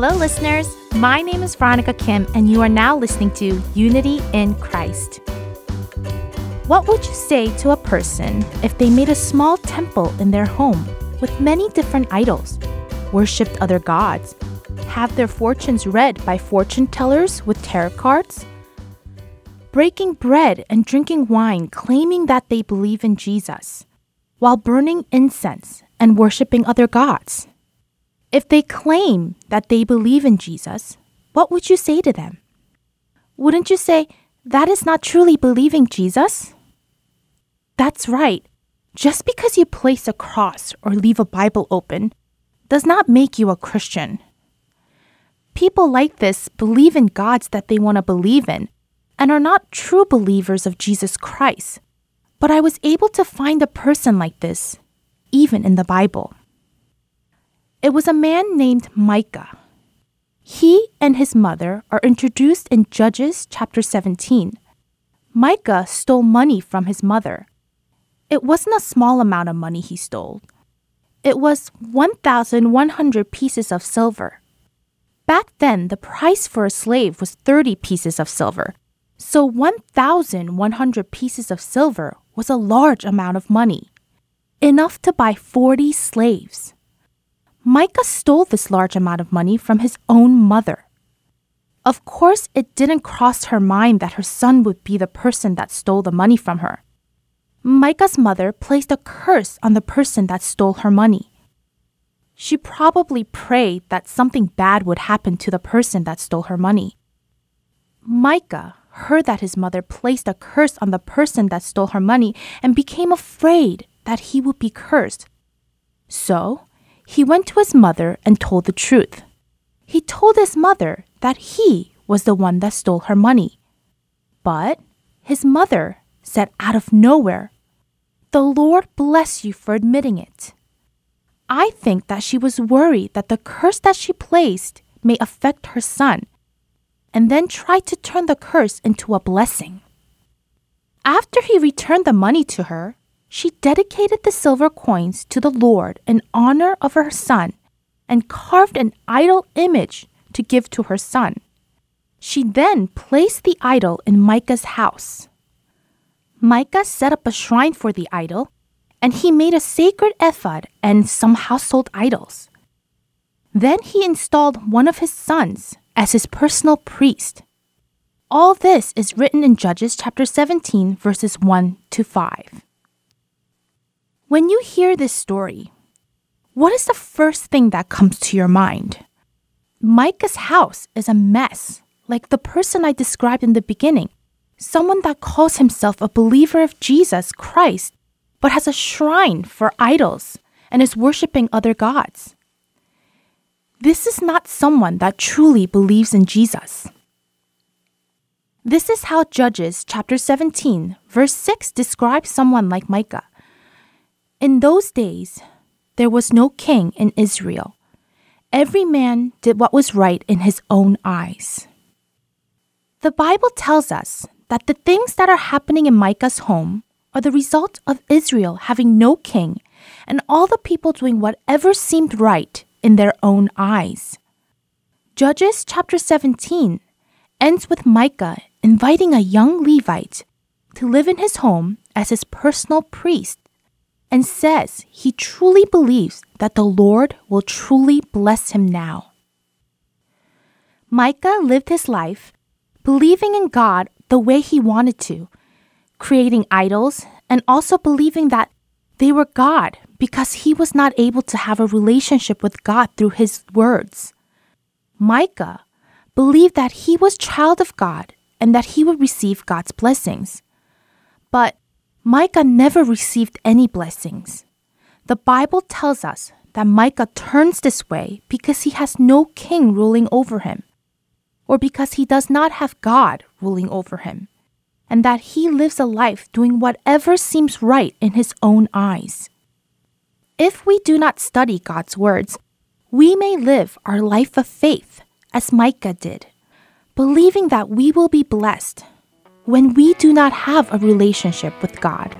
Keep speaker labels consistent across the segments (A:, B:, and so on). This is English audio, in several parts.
A: Hello, listeners. My name is Veronica Kim, and you are now listening to Unity in Christ. What would you say to a person if they made a small temple in their home with many different idols, worshipped other gods, have their fortunes read by fortune tellers with tarot cards, breaking bread and drinking wine, claiming that they believe in Jesus, while burning incense and worshiping other gods? If they claim that they believe in Jesus, what would you say to them? Wouldn't you say, that is not truly believing Jesus? That's right. Just because you place a cross or leave a Bible open does not make you a Christian. People like this believe in gods that they want to believe in and are not true believers of Jesus Christ. But I was able to find a person like this, even in the Bible. It was a man named Micah. He and his mother are introduced in Judges chapter 17. Micah stole money from his mother. It wasn't a small amount of money he stole. It was 1,100 pieces of silver. Back then, the price for a slave was 30 pieces of silver. So 1,100 pieces of silver was a large amount of money, enough to buy 40 slaves. Micah stole this large amount of money from his own mother. Of course, it didn't cross her mind that her son would be the person that stole the money from her. Micah's mother placed a curse on the person that stole her money. She probably prayed that something bad would happen to the person that stole her money. Micah heard that his mother placed a curse on the person that stole her money and became afraid that he would be cursed. So, he went to his mother and told the truth. He told his mother that he was the one that stole her money. But his mother said out of nowhere, The Lord bless you for admitting it. I think that she was worried that the curse that she placed may affect her son, and then tried to turn the curse into a blessing. After he returned the money to her, she dedicated the silver coins to the Lord in honor of her son and carved an idol image to give to her son. She then placed the idol in Micah's house. Micah set up a shrine for the idol, and he made a sacred ephod and some household idols. Then he installed one of his sons as his personal priest. All this is written in Judges chapter 17, verses 1 to 5. When you hear this story, what is the first thing that comes to your mind? Micah's house is a mess, like the person I described in the beginning. Someone that calls himself a believer of Jesus Christ, but has a shrine for idols and is worshiping other gods. This is not someone that truly believes in Jesus. This is how Judges chapter 17, verse 6 describes someone like Micah. In those days, there was no king in Israel. Every man did what was right in his own eyes. The Bible tells us that the things that are happening in Micah's home are the result of Israel having no king and all the people doing whatever seemed right in their own eyes. Judges chapter 17 ends with Micah inviting a young Levite to live in his home as his personal priest and says he truly believes that the Lord will truly bless him now. Micah lived his life believing in God the way he wanted to, creating idols and also believing that they were God because he was not able to have a relationship with God through his words. Micah believed that he was child of God and that he would receive God's blessings. But Micah never received any blessings. The Bible tells us that Micah turns this way because he has no king ruling over him, or because he does not have God ruling over him, and that he lives a life doing whatever seems right in his own eyes. If we do not study God's words, we may live our life of faith as Micah did, believing that we will be blessed when we do not have a relationship with God.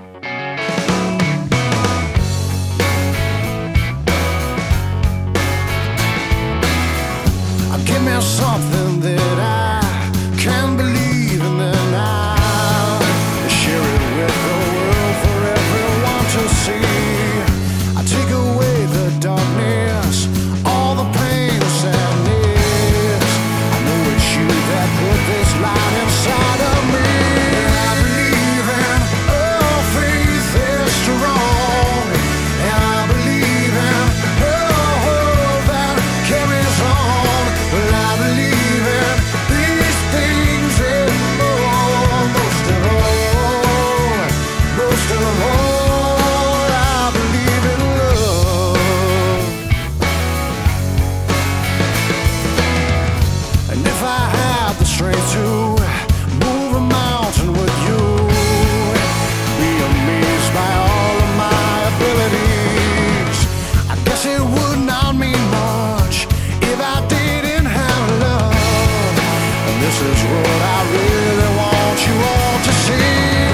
A: This is what I really want you all to see.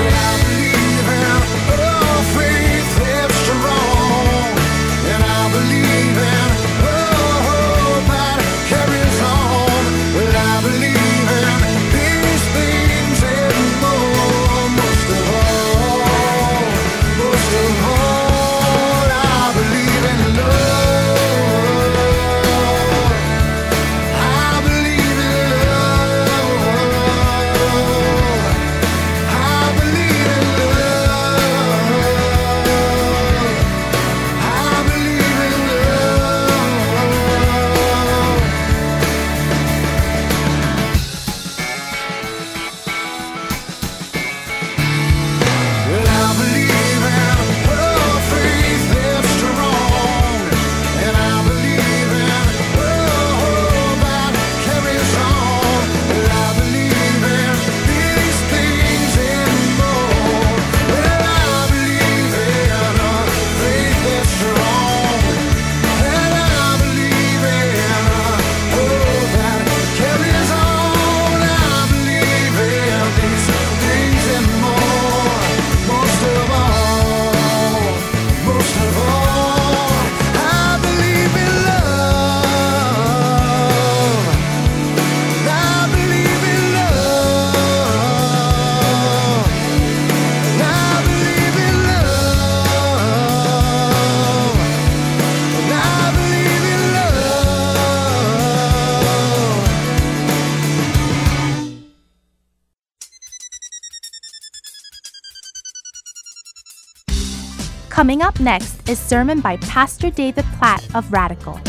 A: Coming up next is sermon by Pastor David Platt of Radical.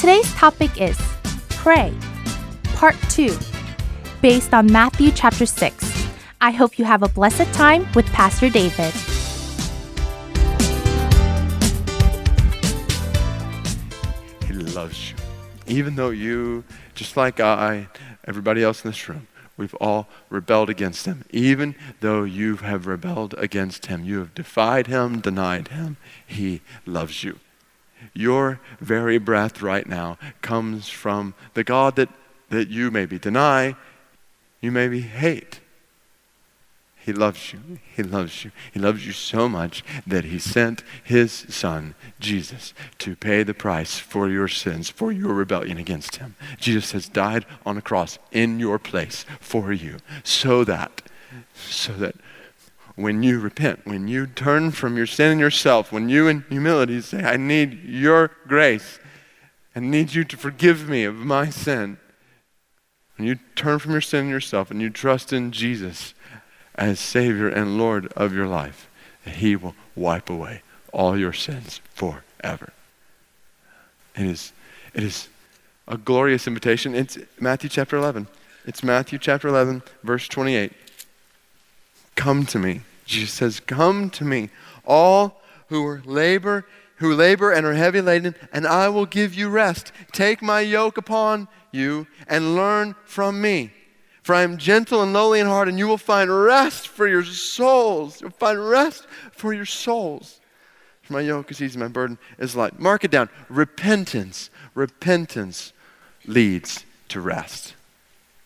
A: Today's topic is Pray, Part 2, based on Matthew chapter 6. I hope you have a blessed time with Pastor David.
B: He loves you. Even though you, just like I, everybody else in this room, we've all rebelled against him. Even though you have rebelled against him, you have defied him, denied him, he loves you. Your very breath right now comes from the God that, that you maybe deny, you maybe hate. He loves you. He loves you. He loves you so much that he sent his son, Jesus, to pay the price for your sins, for your rebellion against him. Jesus has died on a cross in your place for you so that so that when you repent, when you turn from your sin and yourself, when you in humility say, I need your grace, I need you to forgive me of my sin. When you turn from your sin and yourself and you trust in Jesus, as Savior and Lord of your life, He will wipe away all your sins forever. It is, it is a glorious invitation. It's Matthew chapter 11. It's Matthew chapter 11, verse 28. Come to me. Jesus says, Come to me, all who are labor, who labor and are heavy laden, and I will give you rest. Take my yoke upon you and learn from me. For I am gentle and lowly in heart, and you will find rest for your souls. You'll find rest for your souls. For my yoke is easy, my burden is light. Mark it down. Repentance. Repentance leads to rest.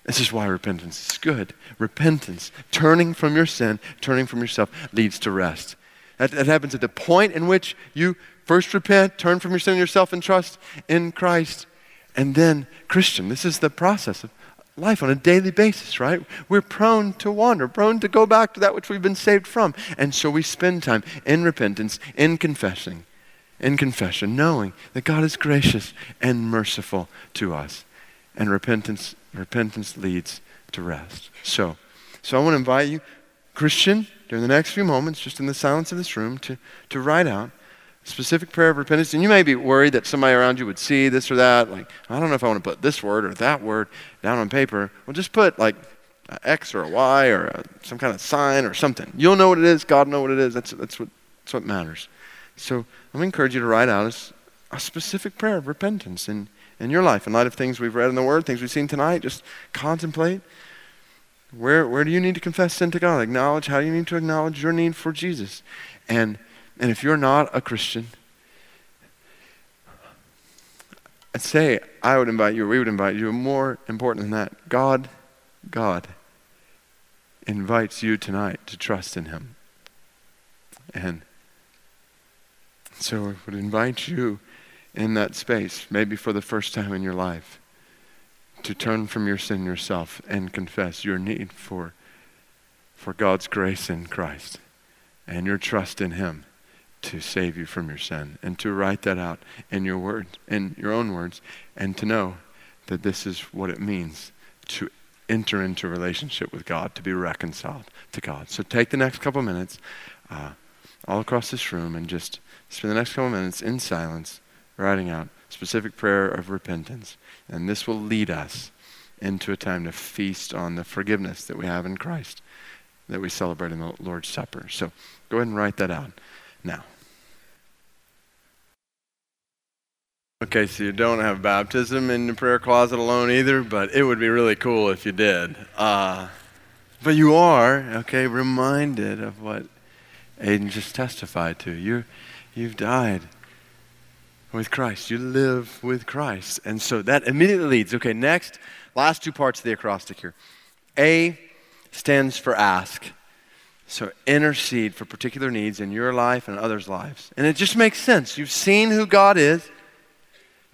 B: This is why repentance is good. Repentance, turning from your sin, turning from yourself, leads to rest. That, that happens at the point in which you first repent, turn from your sin and yourself, and trust in Christ. And then, Christian, this is the process of life on a daily basis, right? We're prone to wander, prone to go back to that which we've been saved from. And so we spend time in repentance, in confessing, in confession, knowing that God is gracious and merciful to us. And repentance, repentance leads to rest. So, so I want to invite you, Christian, during the next few moments, just in the silence of this room, to, to write out specific prayer of repentance. And you may be worried that somebody around you would see this or that. Like, I don't know if I want to put this word or that word down on paper. Well, just put like an X or a Y or a, some kind of sign or something. You'll know what it is. God know what it is. That's, that's, what, that's what matters. So I'm going to encourage you to write out a, a specific prayer of repentance in, in your life in light of things we've read in the Word, things we've seen tonight. Just contemplate. Where, where do you need to confess sin to God? Acknowledge how you need to acknowledge your need for Jesus. And and if you're not a Christian, I'd say I would invite you, we would invite you, more important than that, God, God invites you tonight to trust in Him. And so I would invite you in that space, maybe for the first time in your life, to turn from your sin yourself and confess your need for, for God's grace in Christ and your trust in Him to save you from your sin and to write that out in your words, in your own words, and to know that this is what it means to enter into a relationship with God, to be reconciled to God. So take the next couple minutes uh, all across this room and just spend the next couple minutes in silence writing out specific prayer of repentance. And this will lead us into a time to feast on the forgiveness that we have in Christ that we celebrate in the Lord's Supper. So go ahead and write that out now. Okay, so you don't have baptism in the prayer closet alone either, but it would be really cool if you did. Uh, but you are, okay, reminded of what Aiden just testified to. You're, you've died with Christ. You live with Christ. And so that immediately leads. Okay, next, last two parts of the acrostic here. A stands for ask. So intercede for particular needs in your life and others' lives. And it just makes sense. You've seen who God is.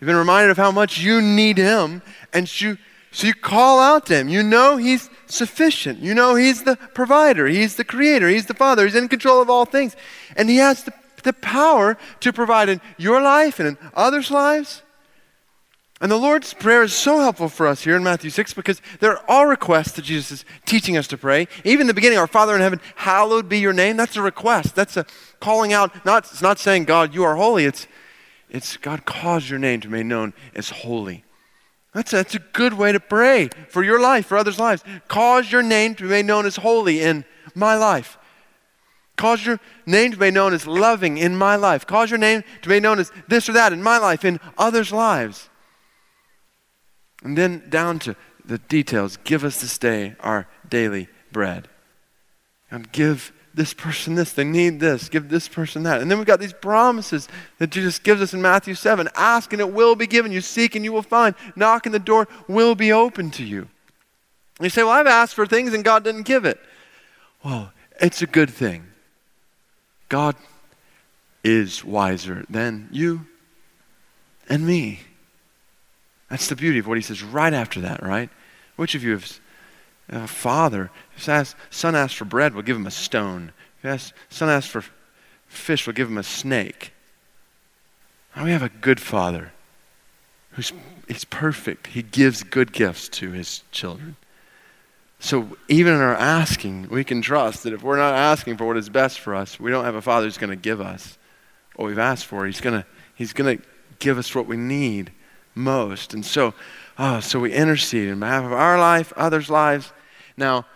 B: You've been reminded of how much you need Him. And you, so you call out to Him. You know He's sufficient. You know He's the provider. He's the creator. He's the Father. He's in control of all things. And He has the, the power to provide in your life and in others' lives. And the Lord's Prayer is so helpful for us here in Matthew 6 because they're all requests that Jesus is teaching us to pray. Even the beginning, our Father in heaven, hallowed be your name. That's a request. That's a calling out. Not, it's not saying, God, you are holy. It's, it's God, cause your name to be known as holy. That's a, that's a good way to pray for your life, for others' lives. Cause your name to be known as holy in my life. Cause your name to be known as loving in my life. Cause your name to be known as this or that in my life, in others' lives. And then down to the details give us this day our daily bread. And give this person this, they need this, give this person that. And then we've got these promises that Jesus gives us in Matthew 7 ask and it will be given you, seek and you will find, knock and the door will be open to you. And you say, Well, I've asked for things and God didn't give it. Well, it's a good thing. God is wiser than you and me. That's the beauty of what he says right after that, right? Which of you has a father, if asked, son asks for bread, we'll give him a stone. If asks, son asks for fish, we'll give him a snake. Now we have a good father who's he's perfect. He gives good gifts to his children. So even in our asking, we can trust that if we're not asking for what is best for us, we don't have a father who's going to give us what we've asked for. He's going to he's going to give us what we need most. And so, oh, so we intercede in behalf of our life, others' lives. Now,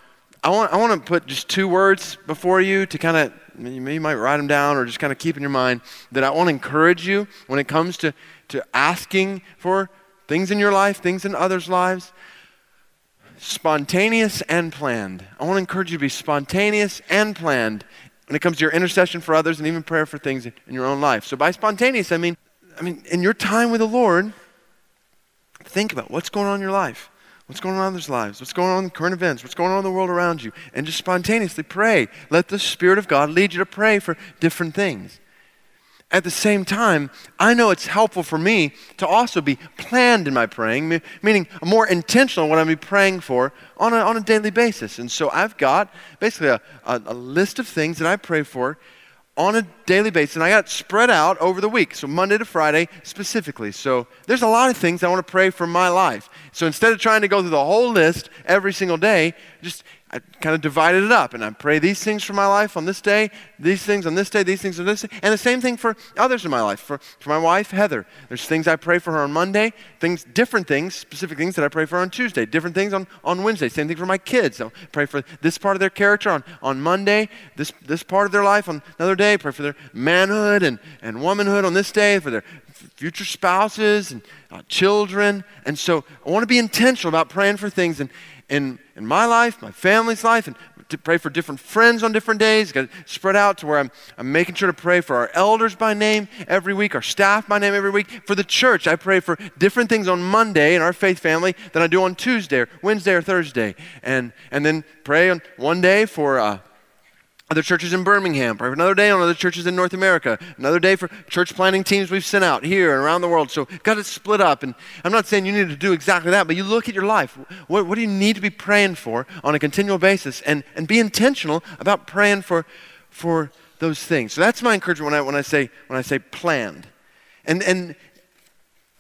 B: I want, I want to put just two words before you to kind of, you might write them down or just kind of keep in your mind that I want to encourage you when it comes to, to asking for things in your life, things in others' lives. Spontaneous and planned. I want to encourage you to be spontaneous and planned when it comes to your intercession for others and even prayer for things in your own life. So by spontaneous, I mean, I mean in your time with the Lord, Think about what's going on in your life. What's going on in others' lives? What's going on in current events? What's going on in the world around you? And just spontaneously pray. Let the Spirit of God lead you to pray for different things. At the same time, I know it's helpful for me to also be planned in my praying, meaning more intentional what I'm praying for on a, on a daily basis. And so I've got basically a, a, a list of things that I pray for on a daily basis, and I got spread out over the week, so Monday to Friday specifically. So there's a lot of things I want to pray for my life. So instead of trying to go through the whole list every single day, just I kind of divided it up and I pray these things for my life on this day, these things on this day, these things on this day, and the same thing for others in my life. For, for my wife, Heather, there's things I pray for her on Monday, things, different things, specific things that I pray for on Tuesday, different things on, on Wednesday, same thing for my kids. I'll pray for this part of their character on, on Monday, this, this part of their life on another day, pray for their manhood and, and womanhood on this day, for their future spouses and uh, children. And so I want to be intentional about praying for things and, in, in my life, my family's life, and to pray for different friends on different days. Got spread out to where I'm, I'm making sure to pray for our elders by name every week, our staff by name every week. For the church, I pray for different things on Monday in our faith family than I do on Tuesday or Wednesday or Thursday. And, and then pray on one day for uh, other churches in Birmingham, for another day on other churches in North America, another day for church planting teams we've sent out here and around the world. So got it split up. And I'm not saying you need to do exactly that, but you look at your life. What, what do you need to be praying for on a continual basis? And, and be intentional about praying for, for those things. So that's my encouragement when I, when I, say, when I say planned. And, and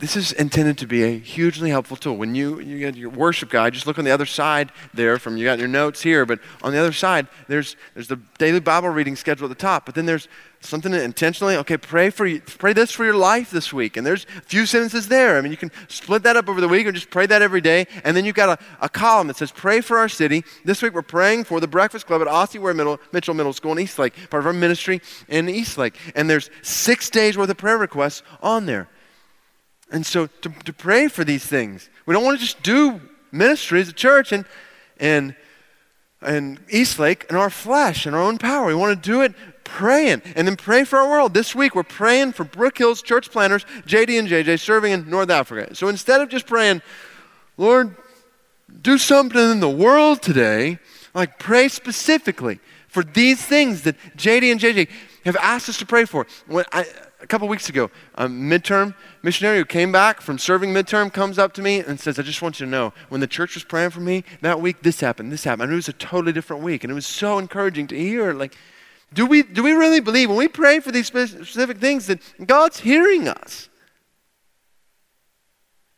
B: this is intended to be a hugely helpful tool. When you, you get your worship guide, just look on the other side there from you got your notes here, but on the other side, there's, there's the daily Bible reading schedule at the top, but then there's something intentionally, okay, pray for you, pray this for your life this week. And there's a few sentences there. I mean, you can split that up over the week or just pray that every day. And then you've got a, a column that says, pray for our city. This week we're praying for the Breakfast Club at Ossie Ware Middle, Mitchell Middle School in Eastlake, part of our ministry in Eastlake. And there's six days worth of prayer requests on there. And so to, to pray for these things. We don't want to just do ministry as a church and, and, and Eastlake in our flesh and our own power. We want to do it praying and then pray for our world. This week we're praying for Brook Hills church planters, JD and JJ, serving in North Africa. So instead of just praying, Lord, do something in the world today, like pray specifically for these things that JD and JJ have asked us to pray for. When I, a couple weeks ago, a midterm missionary who came back from serving midterm comes up to me and says, I just want you to know, when the church was praying for me that week, this happened, this happened. And it was a totally different week. And it was so encouraging to hear. Like, do we, do we really believe when we pray for these specific things that God's hearing us?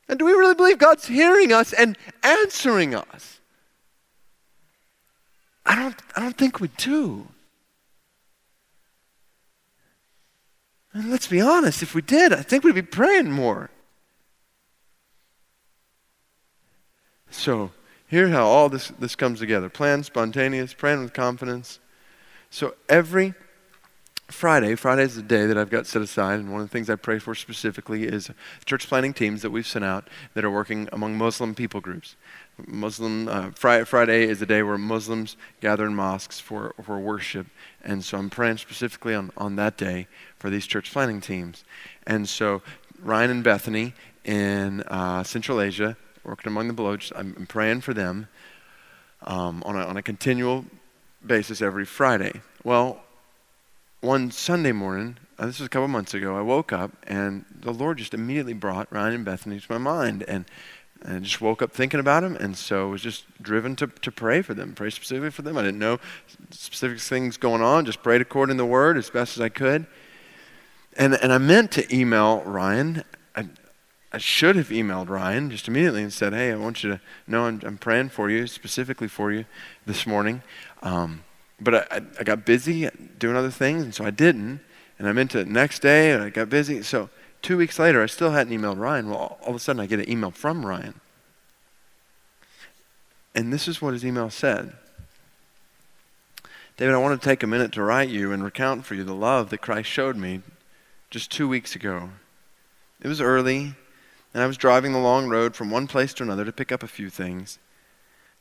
B: And do we really believe God's hearing us and answering us? I don't, I don't think we do. And let's be honest, if we did, I think we'd be praying more. So, here's how all this, this comes together plan, spontaneous, praying with confidence. So, every Friday, Friday is the day that I've got set aside, and one of the things I pray for specifically is church planning teams that we've sent out that are working among Muslim people groups. Muslim uh, Friday, is a day where Muslims gather in mosques for, for worship, and so I'm praying specifically on, on that day for these church planning teams. And so Ryan and Bethany in uh, Central Asia, working among the Baloch, I'm, I'm praying for them um, on, a, on a continual basis every Friday. Well, one Sunday morning, uh, this was a couple months ago, I woke up and the Lord just immediately brought Ryan and Bethany to my mind. And and just woke up thinking about them, and so was just driven to, to pray for them, pray specifically for them. I didn't know specific things going on, just prayed according to the word as best as I could. And, and I meant to email Ryan. I, I should have emailed Ryan just immediately and said, hey, I want you to know I'm, I'm praying for you, specifically for you this morning. Um, but I, I got busy doing other things, and so I didn't. And I meant to next day, and I got busy. So Two weeks later, I still hadn't emailed Ryan. Well, all of a sudden, I get an email from Ryan. And this is what his email said David, I want to take a minute to write you and recount for you the love that Christ showed me just two weeks ago. It was early, and I was driving the long road from one place to another to pick up a few things.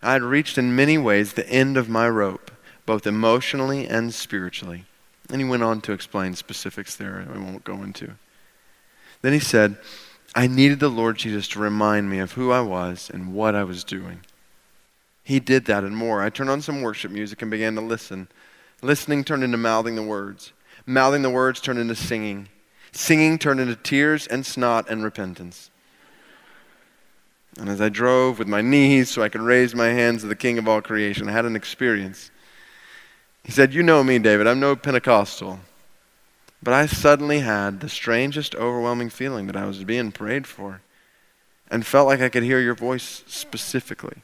B: I had reached in many ways the end of my rope, both emotionally and spiritually. And he went on to explain specifics there I won't go into. Then he said, I needed the Lord Jesus to remind me of who I was and what I was doing. He did that and more. I turned on some worship music and began to listen. Listening turned into mouthing the words. Mouthing the words turned into singing. Singing turned into tears and snot and repentance. And as I drove with my knees so I could raise my hands to the King of all creation, I had an experience. He said, You know me, David. I'm no Pentecostal. But I suddenly had the strangest, overwhelming feeling that I was being prayed for and felt like I could hear your voice specifically.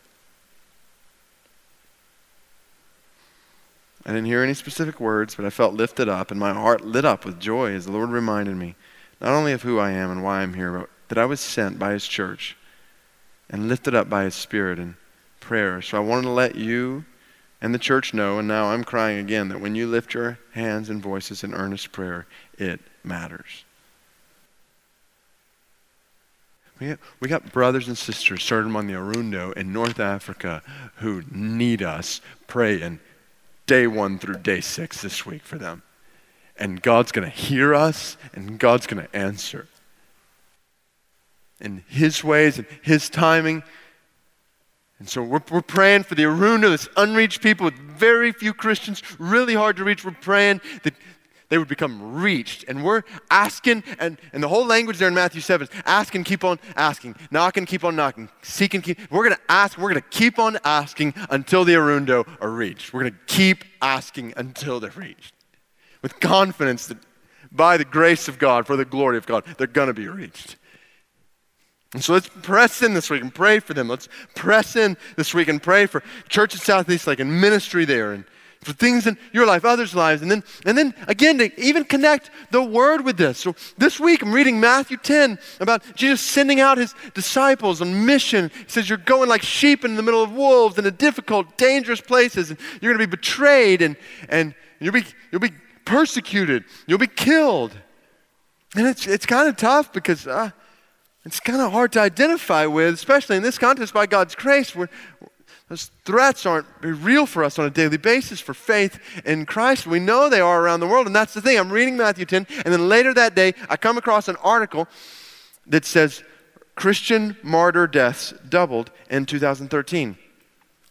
B: I didn't hear any specific words, but I felt lifted up, and my heart lit up with joy as the Lord reminded me not only of who I am and why I'm here, but that I was sent by His church and lifted up by His Spirit in prayer. So I wanted to let you and the church know, and now I'm crying again, that when you lift your hands and voices in earnest prayer, it matters. We got, we got brothers and sisters starting on the Arundo in North Africa who need us praying day one through day six this week for them. And God's going to hear us, and God's going to answer. In His ways and His timing, and so we're, we're praying for the Arundo, this unreached people with very few Christians, really hard to reach. We're praying that they would become reached. And we're asking, and, and the whole language there in Matthew 7 is ask and keep on asking, knock and keep on knocking, seek and keep. We're going to ask, we're going to keep on asking until the Arundo are reached. We're going to keep asking until they're reached. With confidence that by the grace of God, for the glory of God, they're going to be reached. And so let's press in this week and pray for them. Let's press in this week and pray for Church of Southeast Lake and ministry there and for things in your life, others' lives. And then, and then again, to even connect the word with this. So this week I'm reading Matthew 10 about Jesus sending out his disciples on mission. He says, You're going like sheep in the middle of wolves in a difficult, dangerous places, and you're going to be betrayed and, and you'll, be, you'll be persecuted, you'll be killed. And it's, it's kind of tough because. Uh, it's kind of hard to identify with, especially in this context by God's grace, those threats aren't real for us on a daily basis for faith in Christ. We know they are around the world, and that's the thing. I'm reading Matthew 10, and then later that day, I come across an article that says Christian martyr deaths doubled in 2013.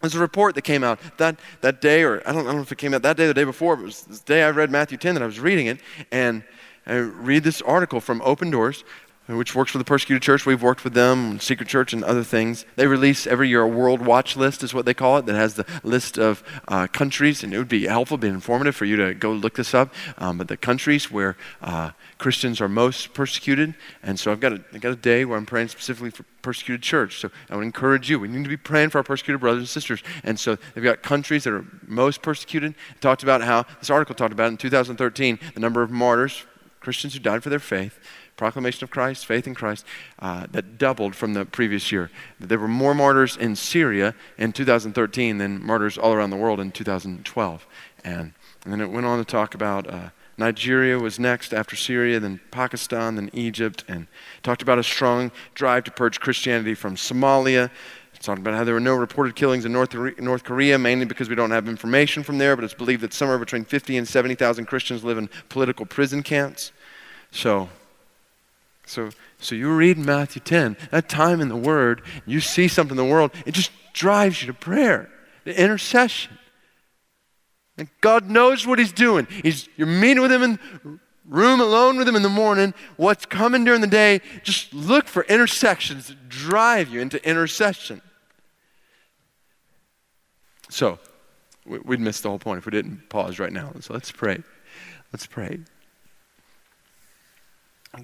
B: There's a report that came out that, that day, or I don't, I don't know if it came out that day or the day before, but it was the day I read Matthew 10 that I was reading it, and I read this article from Open Doors which works for the persecuted church. We've worked with them, Secret Church, and other things. They release every year a world watch list, is what they call it, that has the list of uh, countries, and it would be helpful, be informative for you to go look this up. Um, but the countries where uh, Christians are most persecuted, and so I've got a, I've got a day where I'm praying specifically for persecuted church. So I would encourage you. We need to be praying for our persecuted brothers and sisters. And so they've got countries that are most persecuted. It talked about how this article talked about in 2013 the number of martyrs, Christians who died for their faith proclamation of Christ, faith in Christ, uh, that doubled from the previous year. There were more martyrs in Syria in 2013 than martyrs all around the world in 2012. And, and then it went on to talk about uh, Nigeria was next after Syria, then Pakistan, then Egypt, and talked about a strong drive to purge Christianity from Somalia. Talked about how there were no reported killings in North, North Korea, mainly because we don't have information from there, but it's believed that somewhere between 50 and 70,000 Christians live in political prison camps. So so, so you read Matthew 10, that time in the Word, you see something in the world, it just drives you to prayer, to intercession. And God knows what He's doing. He's, you're meeting with Him in room alone with Him in the morning. What's coming during the day, just look for intersections that drive you into intercession. So, we'd miss the whole point if we didn't pause right now. So let's pray. Let's pray.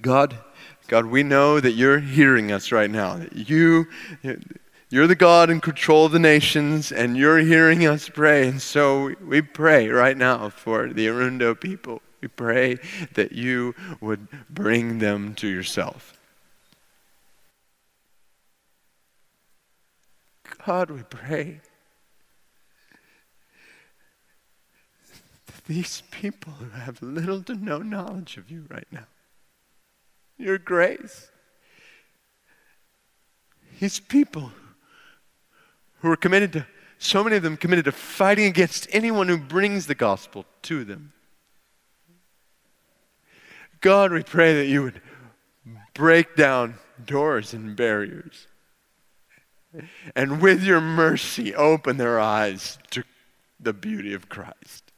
B: God, God, we know that you're hearing us right now. You, you're the God in control of the nations, and you're hearing us pray. And so we pray right now for the Arundo people. We pray that you would bring them to yourself. God, we pray that these people who have little to no knowledge of you right now your grace. His people who are committed to, so many of them committed to fighting against anyone who brings the gospel to them. God, we pray that you would break down doors and barriers. And with your mercy, open their eyes to the beauty of Christ.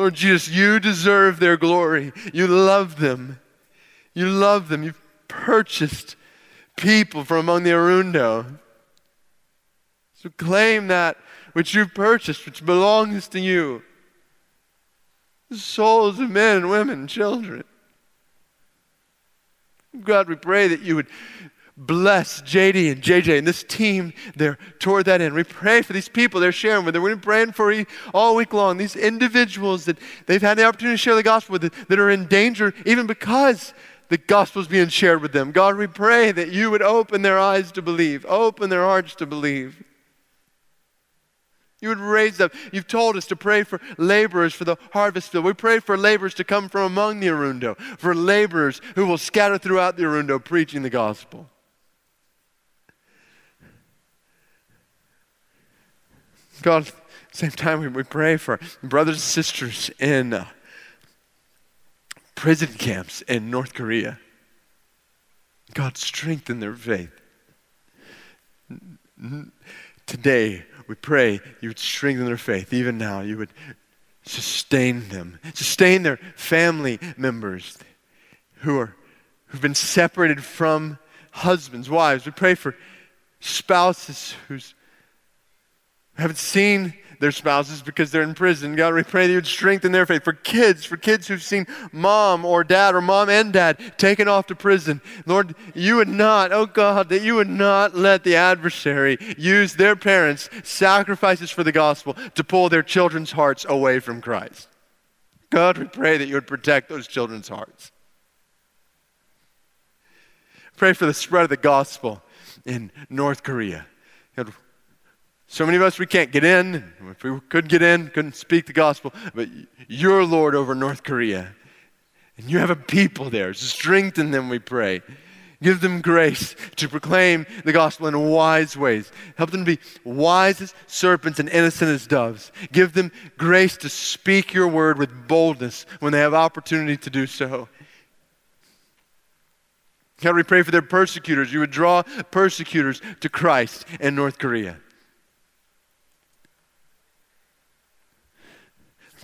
B: Lord Jesus, you deserve their glory. You love them. You love them. You've purchased people from among the Arundo. So claim that which you've purchased, which belongs to you. The souls of men and women and children. God, we pray that you would bless JD and JJ and this team there toward that end. We pray for these people they're sharing with. Them. We're praying for all week long. These individuals that they've had the opportunity to share the gospel with that are in danger even because the gospel is being shared with them. God, we pray that you would open their eyes to believe, open their hearts to believe. You would raise them. You've told us to pray for laborers for the harvest field. We pray for laborers to come from among the Arundo, for laborers who will scatter throughout the Arundo preaching the gospel. God, same time, we, we pray for brothers and sisters in uh, prison camps in North Korea. God, strengthen their faith. Today, we pray you would strengthen their faith. Even now, you would sustain them, sustain their family members who are who've been separated from husbands, wives. We pray for spouses whose haven't seen their spouses because they're in prison. God, we pray that you would strengthen their faith. For kids, for kids who've seen mom or dad or mom and dad taken off to prison, Lord, you would not, oh God, that you would not let the adversary use their parents' sacrifices for the gospel to pull their children's hearts away from Christ. God, we pray that you would protect those children's hearts. Pray for the spread of the gospel in North Korea. God, so many of us, we can't get in. If we could get in, couldn't speak the gospel. But you're Lord over North Korea. And you have a people there. Strengthen them, we pray. Give them grace to proclaim the gospel in wise ways. Help them to be wise as serpents and innocent as doves. Give them grace to speak your word with boldness when they have opportunity to do so. God, we pray for their persecutors. You would draw persecutors to Christ in North Korea.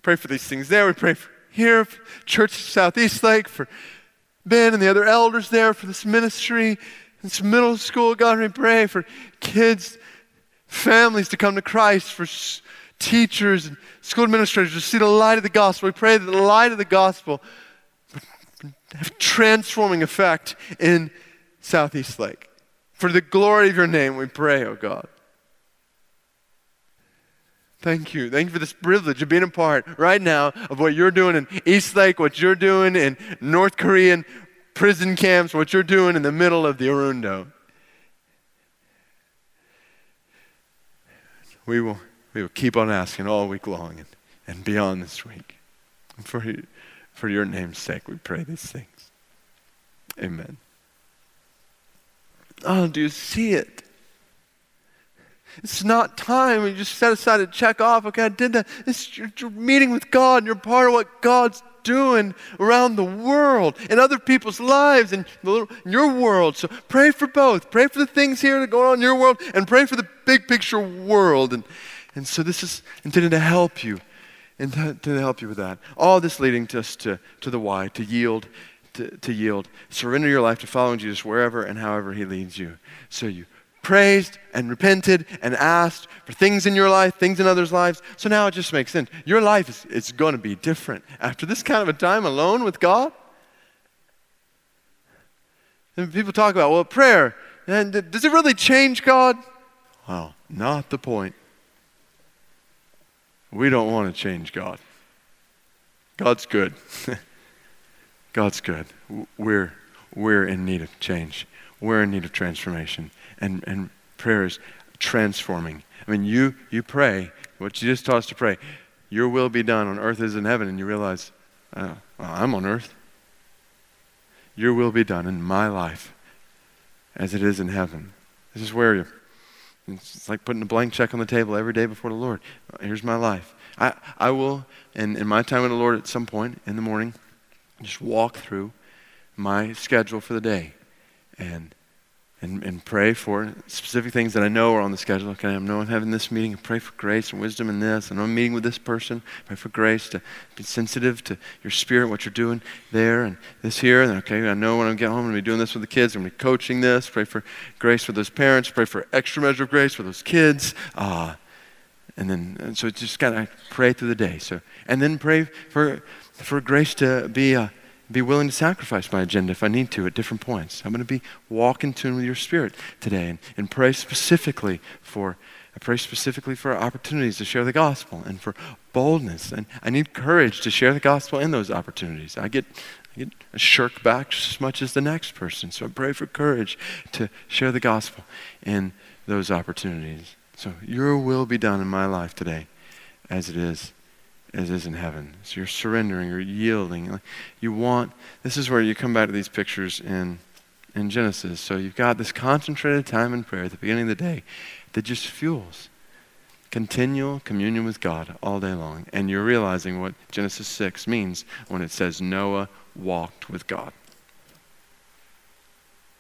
B: Pray for these things there. We pray for here, Church Southeast Lake, for Ben and the other elders there for this ministry. this middle school. God, we pray for kids, families to come to Christ, for teachers and school administrators to see the light of the gospel. We pray that the light of the gospel have transforming effect in Southeast Lake. For the glory of your name, we pray, oh God. Thank you. Thank you for this privilege of being a part right now of what you're doing in East Lake, what you're doing in North Korean prison camps, what you're doing in the middle of the Arundo. We will, we will keep on asking all week long and, and beyond this week. For, for your name's sake, we pray these things. Amen. Oh, do you see it? It's not time. You just set aside to check off. Okay, I did that. It's, you're meeting with God, and you're part of what God's doing around the world in other people's lives and in your world. So pray for both. Pray for the things here that go on in your world, and pray for the big picture world. And, and so this is intended to help you, and to, to help you with that. All this leading us to, to the why, to yield, to, to yield. Surrender your life to following Jesus wherever and however He leads you. So you praised and repented and asked for things in your life, things in others' lives. So now it just makes sense. Your life is it's going to be different after this kind of a time alone with God. And people talk about, well, prayer, and does it really change God? Well, not the point. We don't want to change God. God's good. God's good. We're, we're in need of change. We're in need of transformation and, and prayer is transforming. I mean, you, you pray, what you just taught us to pray, your will be done on earth as in heaven, and you realize, oh, well, I'm on earth. Your will be done in my life as it is in heaven. This is where you it's like putting a blank check on the table every day before the Lord. Here's my life. I, I will, in, in my time with the Lord at some point in the morning, just walk through my schedule for the day and and, and pray for specific things that I know are on the schedule. Okay, I know I'm having this meeting. pray for grace and wisdom in this. And I'm meeting with this person. Pray for grace to be sensitive to your spirit, what you're doing there and this here. And okay, I know when I get home, I'm going to be doing this with the kids. I'm going to be coaching this. Pray for grace for those parents. Pray for extra measure of grace for those kids. Uh, and then, and so just kind of pray through the day. So, and then pray for, for grace to be. Uh, be willing to sacrifice my agenda if I need to at different points. I'm going to be walk in tune with your spirit today and, and pray specifically for I pray specifically for opportunities to share the gospel and for boldness. And I need courage to share the gospel in those opportunities. I get I get a shirk back as much as the next person. So I pray for courage to share the gospel in those opportunities. So your will be done in my life today as it is as is in heaven. So you're surrendering, you're yielding. You want, this is where you come back to these pictures in, in Genesis. So you've got this concentrated time in prayer at the beginning of the day that just fuels continual communion with God all day long. And you're realizing what Genesis 6 means when it says Noah walked with God.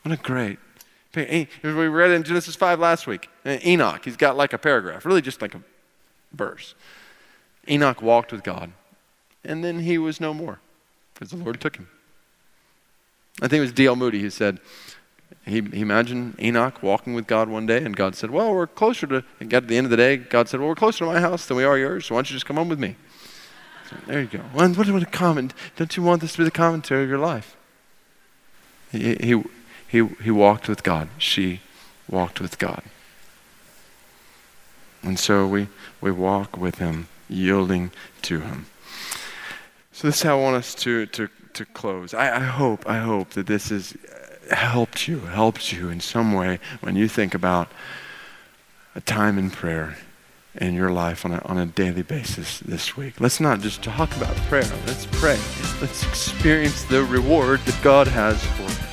B: What a great. We read in Genesis 5 last week. Eh, Enoch, he's got like a paragraph, really just like a verse. Enoch walked with God, and then he was no more because the Lord took him. I think it was D.L. Moody who said, he, he imagined Enoch walking with God one day, and God said, Well, we're closer to, and at the end of the day, God said, Well, we're closer to my house than we are yours, so why don't you just come home with me? So there you go. what, what a comment. Don't you want this to be the commentary of your life? He, he, he, he walked with God. She walked with God. And so we, we walk with him yielding to Him. So this is how I want us to, to, to close. I, I hope, I hope that this has helped you, helped you in some way when you think about a time in prayer in your life on a, on a daily basis this week. Let's not just talk about prayer. Let's pray. Let's experience the reward that God has for us.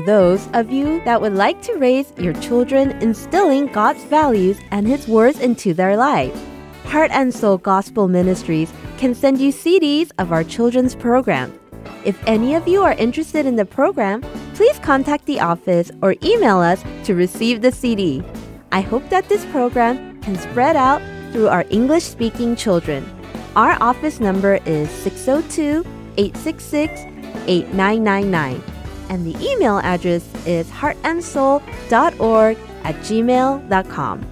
C: Those of you that would like to raise your children instilling God's values and His words into their life. Heart and Soul Gospel Ministries can send you CDs of our children's program. If any of you are interested in the program, please contact the office or email us to receive the CD. I hope that this program can spread out through our English speaking children. Our office number is 602 866 8999 and the email address is heartandsoul.org at gmail.com.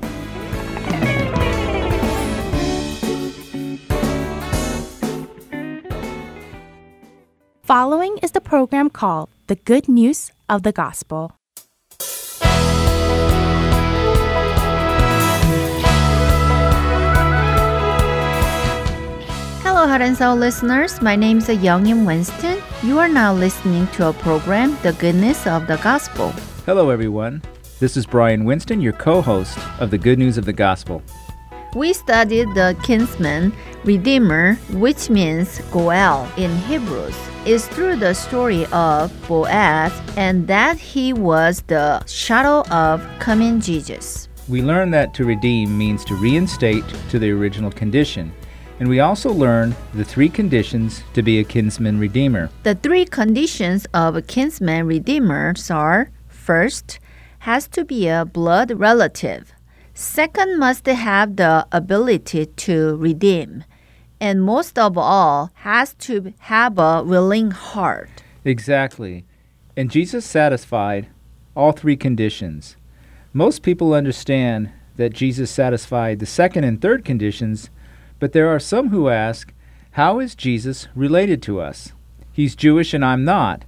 A: Following is the program called The Good News of the Gospel.
D: Hello, Heart and Soul listeners. My name is Youngin Winston. You are now listening to a program, The Good News of the Gospel.
E: Hello, everyone. This is Brian Winston, your co host of the Good News of the Gospel.
D: We studied the kinsman redeemer, which means Goel in Hebrews. Is through the story of Boaz and that he was the shadow of coming Jesus.
E: We learned that to redeem means to reinstate to the original condition. And we also learn the three conditions to be a kinsman redeemer.
D: The three conditions of a kinsman redeemer are first, has to be a blood relative. Second, must have the ability to redeem. And most of all, has to have a willing heart.
E: Exactly. And Jesus satisfied all three conditions. Most people understand that Jesus satisfied the second and third conditions, but there are some who ask, How is Jesus related to us? He's Jewish and I'm not.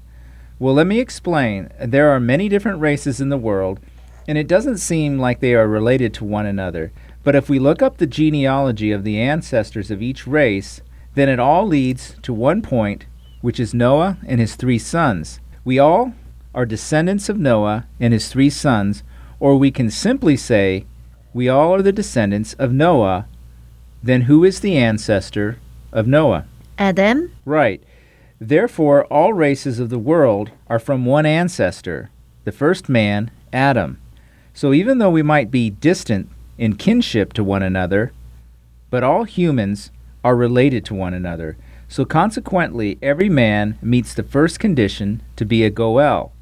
E: Well, let me explain. There are many different races in the world, and it doesn't seem like they are related to one another. But if we look up the genealogy of the ancestors of each race, then it all leads to one point, which is Noah and his three sons. We all are descendants of Noah and his three sons, or we can simply say we all are the descendants of Noah. Then who is the ancestor of Noah?
D: Adam?
E: Right. Therefore, all races of the world are from one ancestor, the first man, Adam. So even though we might be distant in kinship to one another, but all humans are related to one another. So consequently, every man meets the first condition to be a Goel.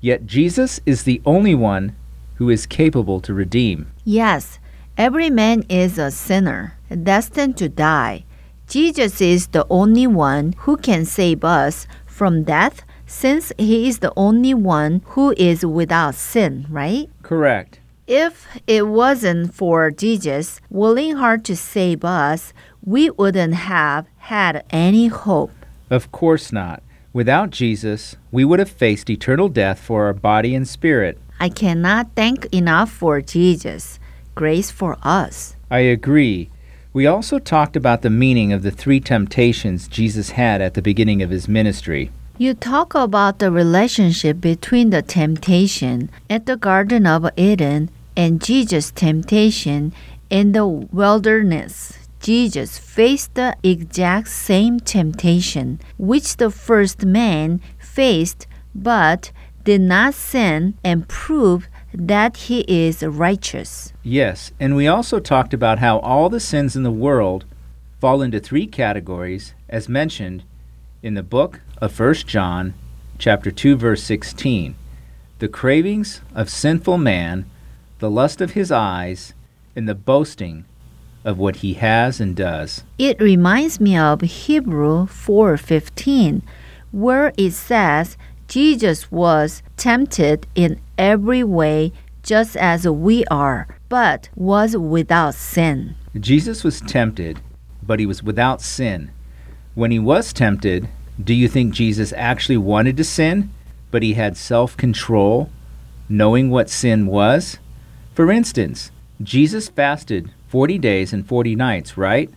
E: Yet Jesus is the only one who is capable to redeem.
D: Yes, every man is a sinner, destined to die. Jesus is the only one who can save us from death since he is the only one who is without sin, right?
E: Correct.
D: If it wasn't for Jesus willing heart to save us, we wouldn't have had any hope.
E: Of course not. Without Jesus, we would have faced eternal death for our body and spirit.
D: I cannot thank enough for Jesus' grace for us.
E: I agree. We also talked about the meaning of the three temptations Jesus had at the beginning of his ministry.
D: You talk about the relationship between the temptation at the Garden of Eden and Jesus' temptation in the wilderness. Jesus faced the exact same temptation which the first man faced, but did not sin and prove that he is righteous.
E: Yes, and we also talked about how all the sins in the world fall into three categories as mentioned in the book of 1 John chapter 2 verse 16. The cravings of sinful man, the lust of his eyes, and the boasting of what he has and does.
D: It reminds me of Hebrew 4:15 where it says Jesus was tempted in every way just as we are, but was without sin.
E: Jesus was tempted, but he was without sin. When he was tempted, do you think Jesus actually wanted to sin, but he had self control, knowing what sin was? For instance, Jesus fasted 40 days and 40 nights, right?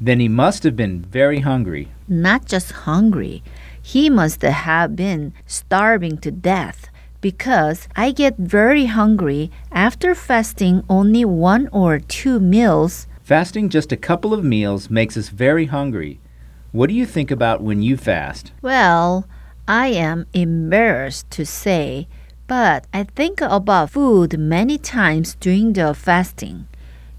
E: Then he must have been very hungry.
D: Not just hungry, he must have been starving to death because I get very hungry after fasting only one or two meals.
E: Fasting just a couple of meals makes us very hungry. What do you think about when you fast?
D: Well, I am embarrassed to say, but I think about food many times during the fasting,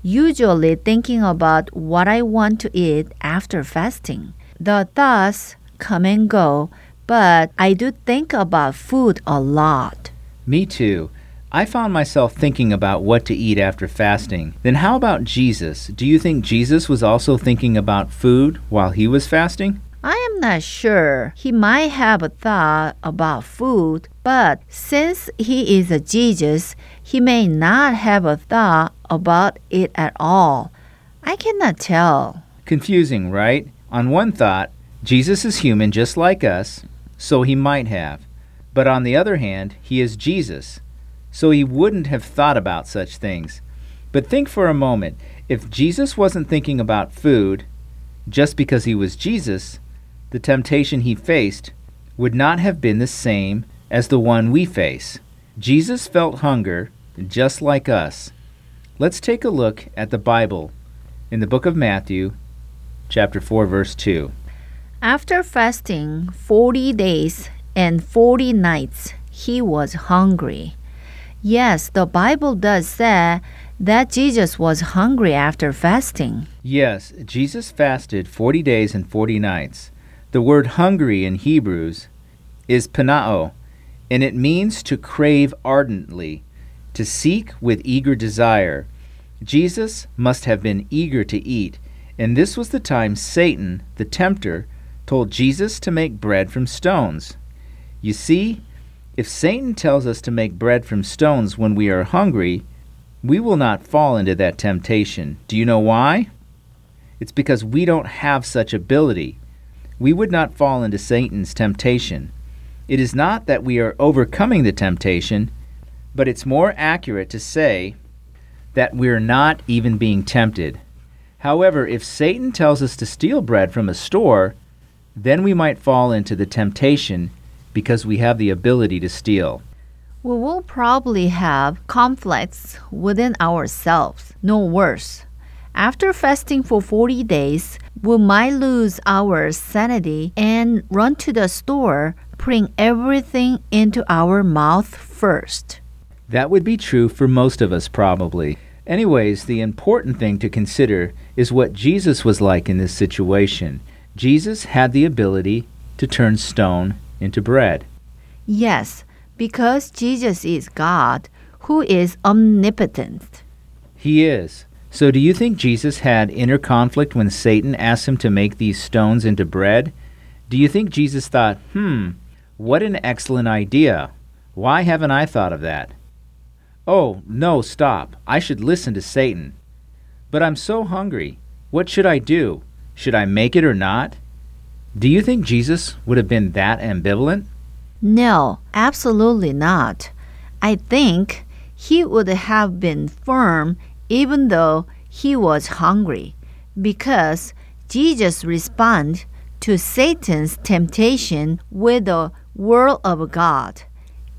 D: usually thinking about what I want to eat after fasting. The thoughts come and go, but I do think about food a lot.
E: Me too. I found myself thinking about what to eat after fasting. Then how about Jesus? Do you think Jesus was also thinking about food while he was fasting?
D: I am not sure. He might have a thought about food, but since he is a Jesus, he may not have a thought about it at all. I cannot tell.
E: Confusing, right? On one thought, Jesus is human just like us, so he might have. But on the other hand, he is Jesus, so he wouldn't have thought about such things. But think for a moment if Jesus wasn't thinking about food, just because he was Jesus, the temptation he faced would not have been the same as the one we face. Jesus felt hunger just like us. Let's take a look at the Bible in the book of Matthew, chapter 4, verse 2.
D: After fasting 40 days and 40 nights, he was hungry. Yes, the Bible does say that Jesus was hungry after fasting.
E: Yes, Jesus fasted 40 days and 40 nights. The word hungry in Hebrews is panao, and it means to crave ardently, to seek with eager desire. Jesus must have been eager to eat, and this was the time Satan, the tempter, told Jesus to make bread from stones. You see, if Satan tells us to make bread from stones when we are hungry, we will not fall into that temptation. Do you know why? It's because we don't have such ability. We would not fall into Satan's temptation. It is not that we are overcoming the temptation, but it's more accurate to say that we're not even being tempted. However, if Satan tells us to steal bread from a store, then we might fall into the temptation because we have the ability to steal.
D: We will probably have conflicts within ourselves, no worse. After fasting for 40 days, we might lose our sanity and run to the store, putting everything into our mouth first.
E: That would be true for most of us, probably. Anyways, the important thing to consider is what Jesus was like in this situation. Jesus had the ability to turn stone into bread.
D: Yes, because Jesus is God, who is omnipotent.
E: He is. So, do you think Jesus had inner conflict when Satan asked him to make these stones into bread? Do you think Jesus thought, hmm, what an excellent idea? Why haven't I thought of that? Oh, no, stop. I should listen to Satan. But I'm so hungry. What should I do? Should I make it or not? Do you think Jesus would have been that ambivalent?
D: No, absolutely not. I think he would have been firm even though he was hungry, because Jesus responded to Satan's temptation with the word of God.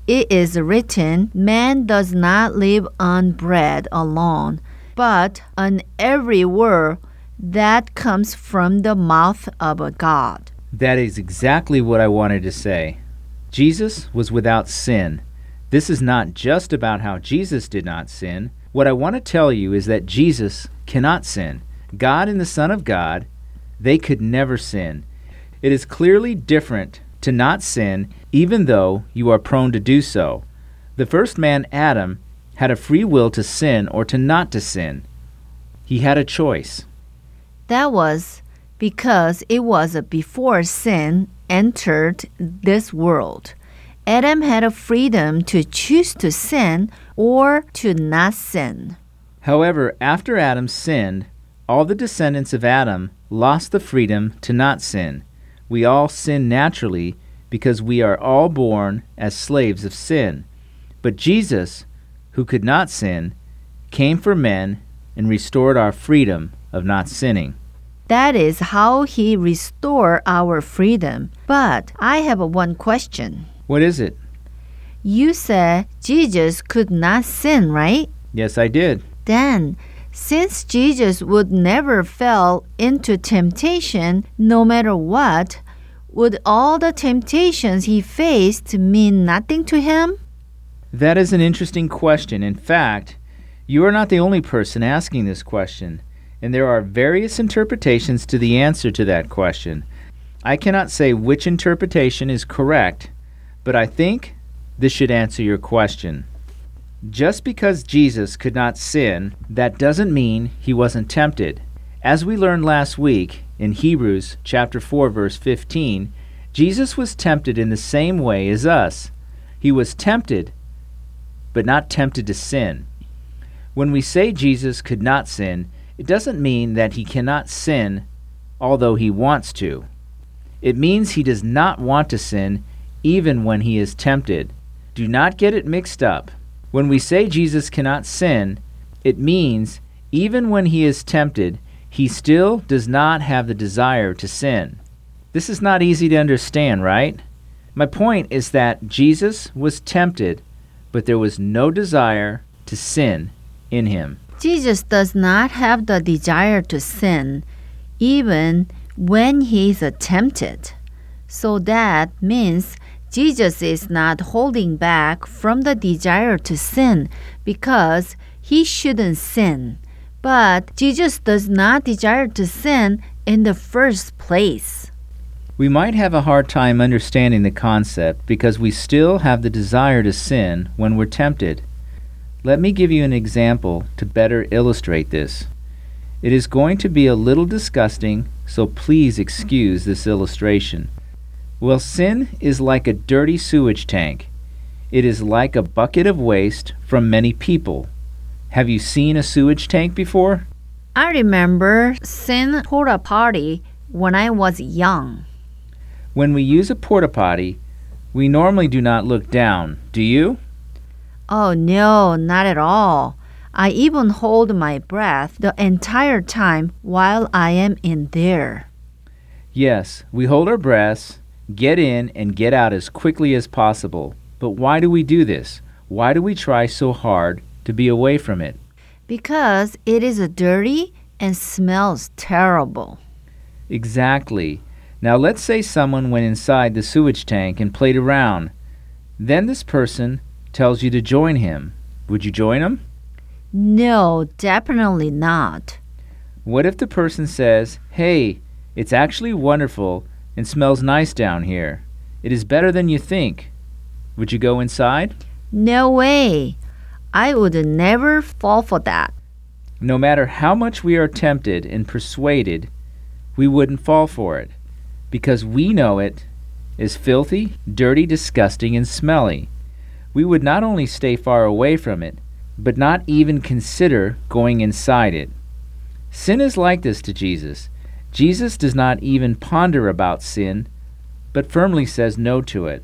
D: It is written, Man does not live on bread alone, but on every word that comes from the mouth of a God.
E: That is exactly what I wanted to say. Jesus was without sin. This is not just about how Jesus did not sin. What I want to tell you is that Jesus cannot sin. God and the Son of God, they could never sin. It is clearly different to not sin, even though you are prone to do so. The first man, Adam, had a free will to sin or to not to sin. He had a choice.
D: That was because it was before sin entered this world. Adam had a freedom to choose to sin or to not sin.
E: However, after Adam sinned, all the descendants of Adam lost the freedom to not sin. We all sin naturally because we are all born as slaves of sin. But Jesus, who could not sin, came for men and restored our freedom of not sinning.
D: That is how he restored our freedom. But I have one question.
E: What is it?
D: You said Jesus could not sin, right?
E: Yes, I did.
D: Then, since Jesus would never fall into temptation no matter what, would all the temptations he faced mean nothing to him?
E: That is an interesting question. In fact, you are not the only person asking this question, and there are various interpretations to the answer to that question. I cannot say which interpretation is correct, but I think this should answer your question. Just because Jesus could not sin, that doesn't mean he wasn't tempted. As we learned last week in Hebrews chapter 4 verse 15, Jesus was tempted in the same way as us. He was tempted, but not tempted to sin. When we say Jesus could not sin, it doesn't mean that he cannot sin although he wants to. It means he does not want to sin even when he is tempted. Do not get it mixed up. When we say Jesus cannot sin, it means even when he is tempted, he still does not have the desire to sin. This is not easy to understand, right? My point is that Jesus was tempted, but there was no desire to sin in him.
D: Jesus does not have the desire to sin, even when he is tempted. So that means Jesus is not holding back from the desire to sin because he shouldn't sin. But Jesus does not desire to sin in the first place.
E: We might have a hard time understanding the concept because we still have the desire to sin when we're tempted. Let me give you an example to better illustrate this. It is going to be a little disgusting, so please excuse this illustration. Well, sin is like a dirty sewage tank. It is like a bucket of waste from many people. Have you seen a sewage tank before?
D: I remember seeing porta potty when I was young.
E: When we use a porta potty, we normally do not look down, do you?
D: Oh no, not at all. I even hold my breath the entire time while I am in there.
E: Yes, we hold our breaths, get in, and get out as quickly as possible. But why do we do this? Why do we try so hard to be away from it?
D: Because it is dirty and smells terrible.
E: Exactly. Now let's say someone went inside the sewage tank and played around. Then this person tells you to join him. Would you join him?
D: No, definitely not.
E: What if the person says, Hey, it's actually wonderful and smells nice down here. It is better than you think. Would you go inside?
D: No way. I would never fall for that.
E: No matter how much we are tempted and persuaded, we wouldn't fall for it because we know it is filthy, dirty, disgusting, and smelly. We would not only stay far away from it, but not even consider going inside it. Sin is like this to Jesus. Jesus does not even ponder about sin, but firmly says no to it.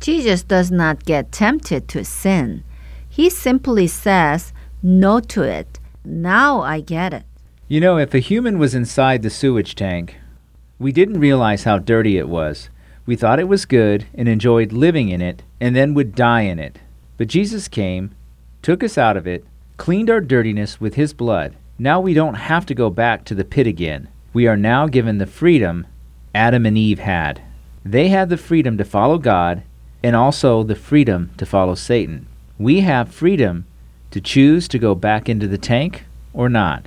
D: Jesus does not get tempted to sin. He simply says no to it. Now I get it.
E: You know, if a human was inside the sewage tank, we didn't realize how dirty it was. We thought it was good and enjoyed living in it and then would die in it. But Jesus came, took us out of it, cleaned our dirtiness with his blood. Now we don't have to go back to the pit again. We are now given the freedom Adam and Eve had. They had the freedom to follow God and also the freedom to follow Satan. We have freedom to choose to go back into the tank or not.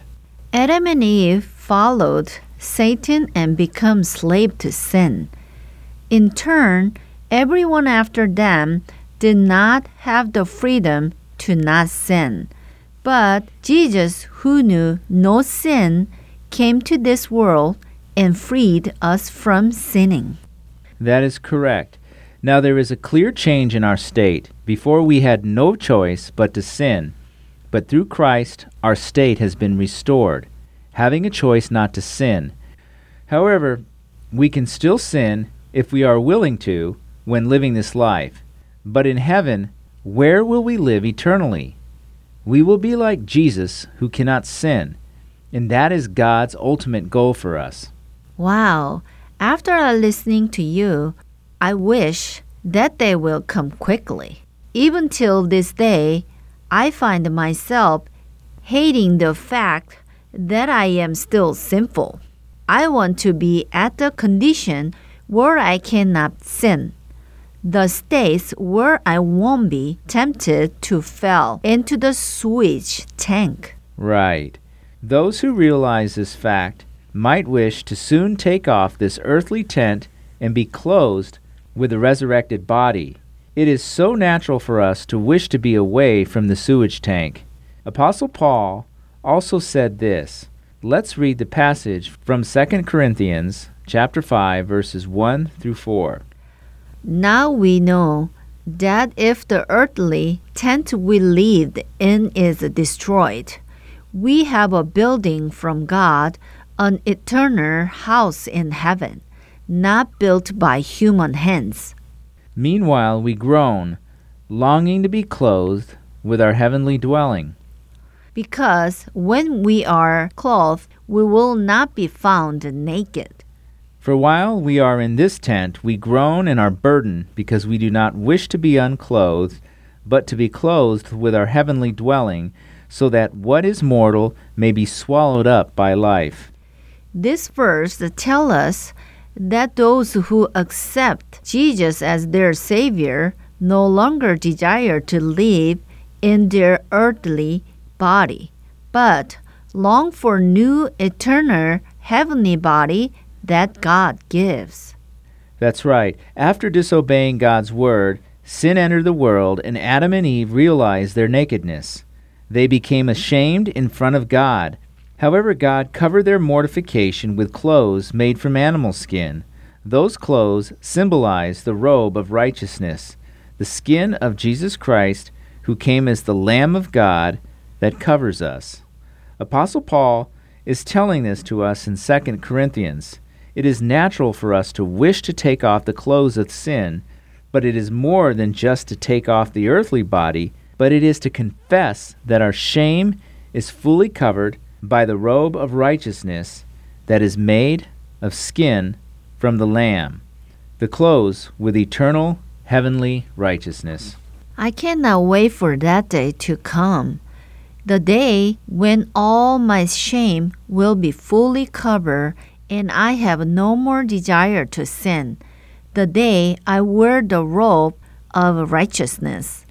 D: Adam and Eve followed Satan and become slave to sin. In turn, everyone after them did not have the freedom to not sin. But Jesus, who knew no sin, came to this world and freed us from sinning.
E: That is correct. Now there is a clear change in our state. Before we had no choice but to sin, but through Christ our state has been restored, having a choice not to sin. However, we can still sin if we are willing to when living this life. But in heaven, where will we live eternally? We will be like Jesus who cannot sin, and that is God's ultimate goal for us.
D: Wow. After listening to you, I wish that day will come quickly. Even till this day, I find myself hating the fact that I am still sinful. I want to be at the condition where I cannot sin. The states where I won't be tempted to fall into the sewage tank.
E: Right. Those who realize this fact might wish to soon take off this earthly tent and be clothed with a resurrected body. It is so natural for us to wish to be away from the sewage tank. Apostle Paul also said this Let's read the passage from 2 Corinthians chapter 5 verses 1 through 4.
D: Now we know that if the earthly tent we lived in is destroyed, we have a building from God, an eternal house in heaven, not built by human hands.
E: Meanwhile we groan, longing to be clothed with our heavenly dwelling.
D: Because when we are clothed, we will not be found naked.
E: For while we are in this tent, we groan and are burdened, because we do not wish to be unclothed, but to be clothed with our heavenly dwelling, so that what is mortal may be swallowed up by life.
D: This verse tells us that those who accept Jesus as their Savior no longer desire to live in their earthly body, but long for new eternal heavenly body that God gives.
E: That's right. After disobeying God's word, sin entered the world, and Adam and Eve realized their nakedness. They became ashamed in front of God. However, God covered their mortification with clothes made from animal skin. Those clothes symbolize the robe of righteousness, the skin of Jesus Christ, who came as the Lamb of God that covers us. Apostle Paul is telling this to us in 2 Corinthians. It is natural for us to wish to take off the clothes of sin, but it is more than just to take off the earthly body, but it is to confess that our shame is fully covered by the robe of righteousness that is made of skin from the Lamb, the clothes with eternal heavenly righteousness.
D: I cannot wait for that day to come. The day when all my shame will be fully covered and I have no more desire to sin. The day I wear the robe of righteousness.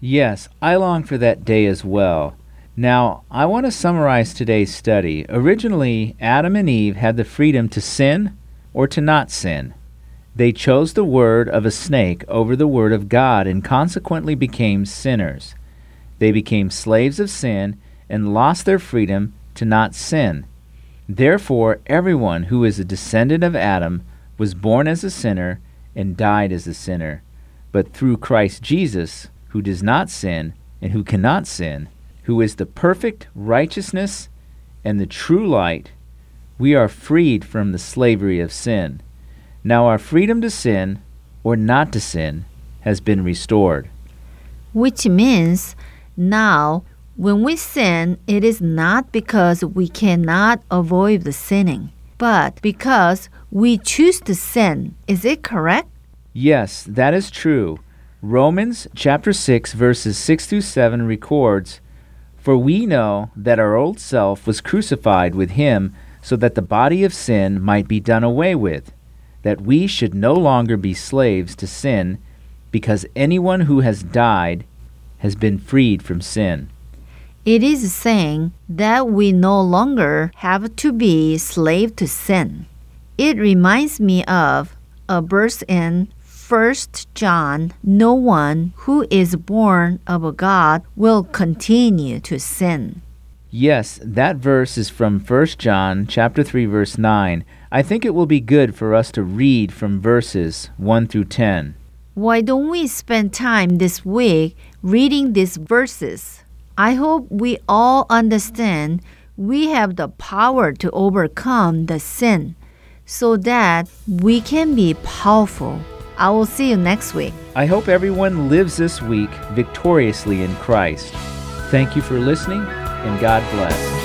E: Yes, I long for that day as well. Now, I want to summarize today's study. Originally, Adam and Eve had the freedom to sin or to not sin. They chose the word of a snake over the word of God and consequently became sinners. They became slaves of sin and lost their freedom to not sin. Therefore, everyone who is a descendant of Adam was born as a sinner and died as a sinner. But through Christ Jesus, who does not sin and who cannot sin, who is the perfect righteousness and the true light, we are freed from the slavery of sin. Now our freedom to sin or not to sin has been restored.
D: Which means now when we sin, it is not because we cannot avoid the sinning, but because we choose to sin. Is it correct?
E: Yes, that is true. Romans chapter 6 verses 6 through 7 records for we know that our old self was crucified with him so that the body of sin might be done away with, that we should no longer be slaves to sin, because anyone who has died has been freed from sin.
D: It is saying that we no longer have to be slave to sin. It reminds me of a verse in 1 John, no one who is born of God will continue to sin.
E: Yes, that verse is from 1 John chapter 3 verse 9. I think it will be good for us to read from verses 1 through 10.
D: Why don't we spend time this week reading these verses? I hope we all understand we have the power to overcome the sin so that we can be powerful I will see you next week.
E: I hope everyone lives this week victoriously in Christ. Thank you for listening, and God bless.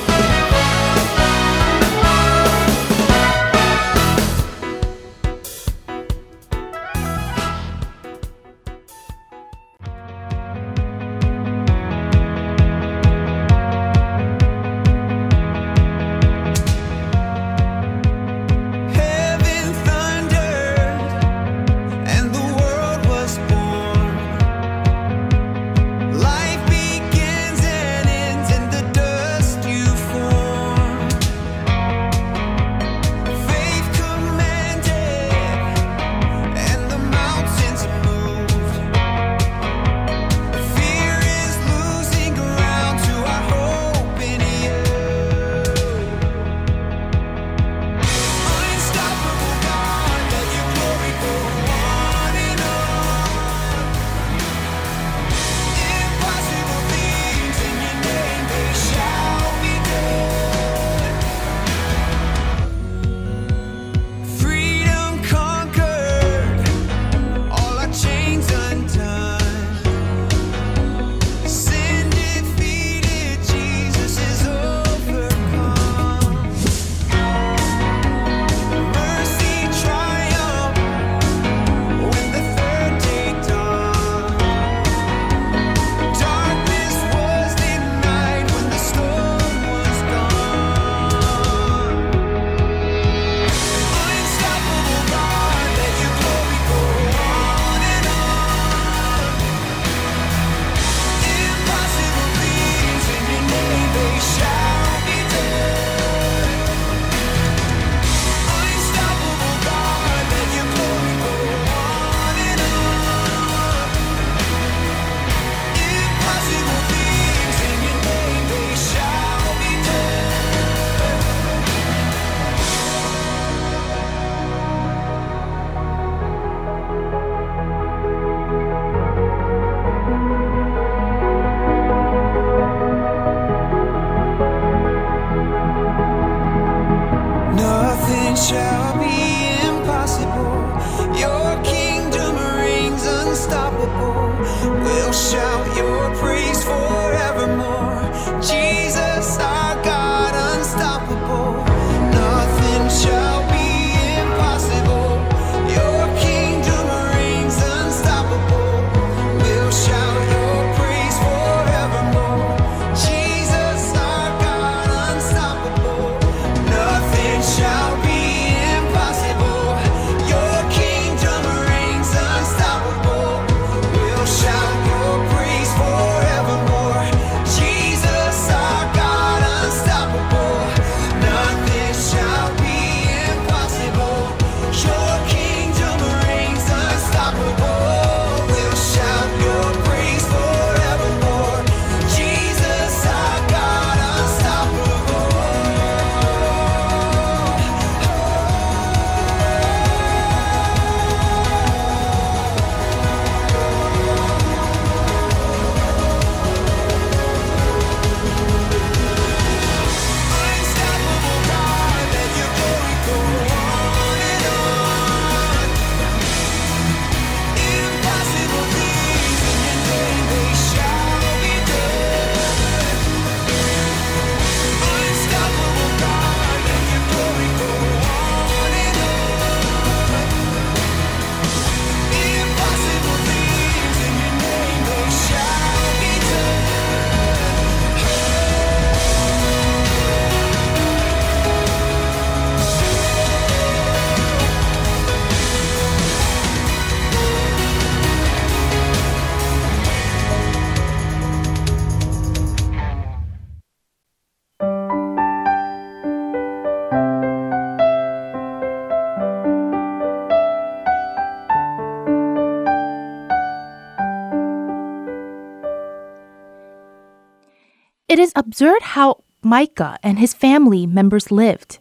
A: It is absurd how Micah and his family members lived.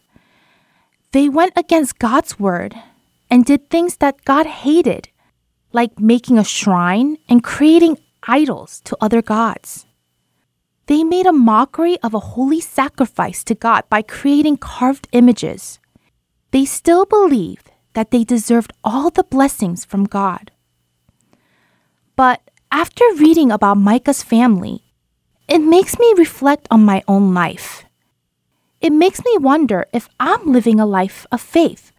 A: They went against God's word and did things that God hated, like making a shrine and creating idols to other gods. They made a mockery of a holy sacrifice to God by creating carved images. They still believed that they deserved all the blessings from God. But after reading about Micah's family, it makes me reflect on my own life. It makes me wonder if I'm living a life of faith,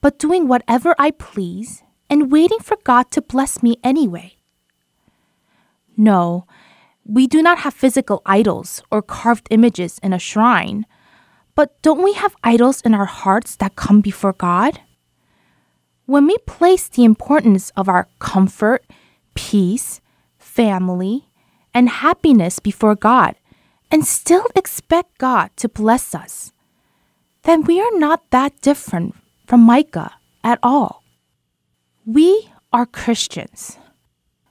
A: but doing whatever I please and waiting for God to bless me anyway. No, we do not have physical idols or carved images in a shrine, but don't we have idols in our hearts that come before God? When we place the importance of our comfort, peace, family, and happiness before God and still expect God to bless us, then we are not that different from Micah at all. We are Christians.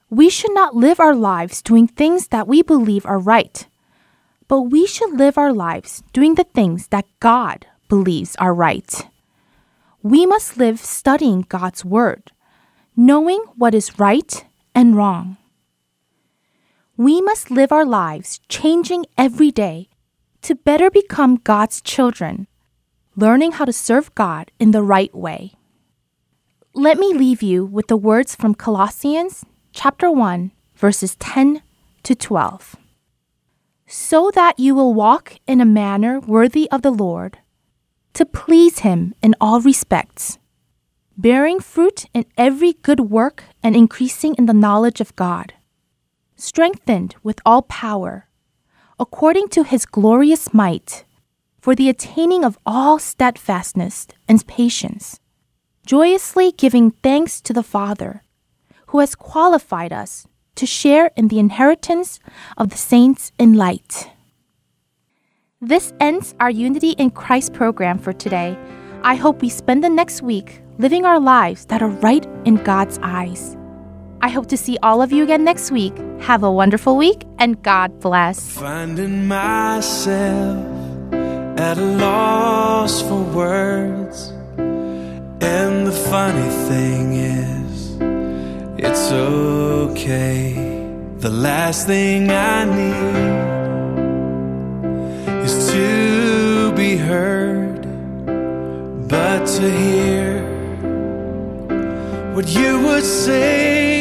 A: We should not live our lives doing things that we believe are right, but we should live our lives doing the things that God believes are right. We must live studying God's Word, knowing what is right and wrong. We must live our lives changing every day to better become God's children, learning how to serve God in the right way. Let me leave you with the words from Colossians chapter 1 verses 10 to 12. So that you will walk in a manner worthy of the Lord, to please him in all respects, bearing fruit in every good work and increasing in the knowledge of God, strengthened with all power, according to his glorious might, for the attaining of all steadfastness and patience, joyously giving thanks to the Father, who has qualified us to share in the inheritance of the saints in light. This ends our Unity in Christ program for today. I hope we spend the next week living our lives that are right in God's eyes. I hope to see all of you again next week. Have a wonderful week and God bless.
F: Finding myself at a loss for words. And the funny thing is, it's okay. The last thing I need is to be heard, but to hear what you would say.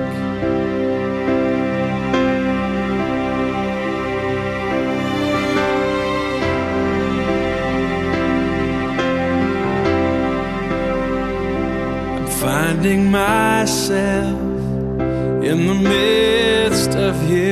F: Myself in the midst of you,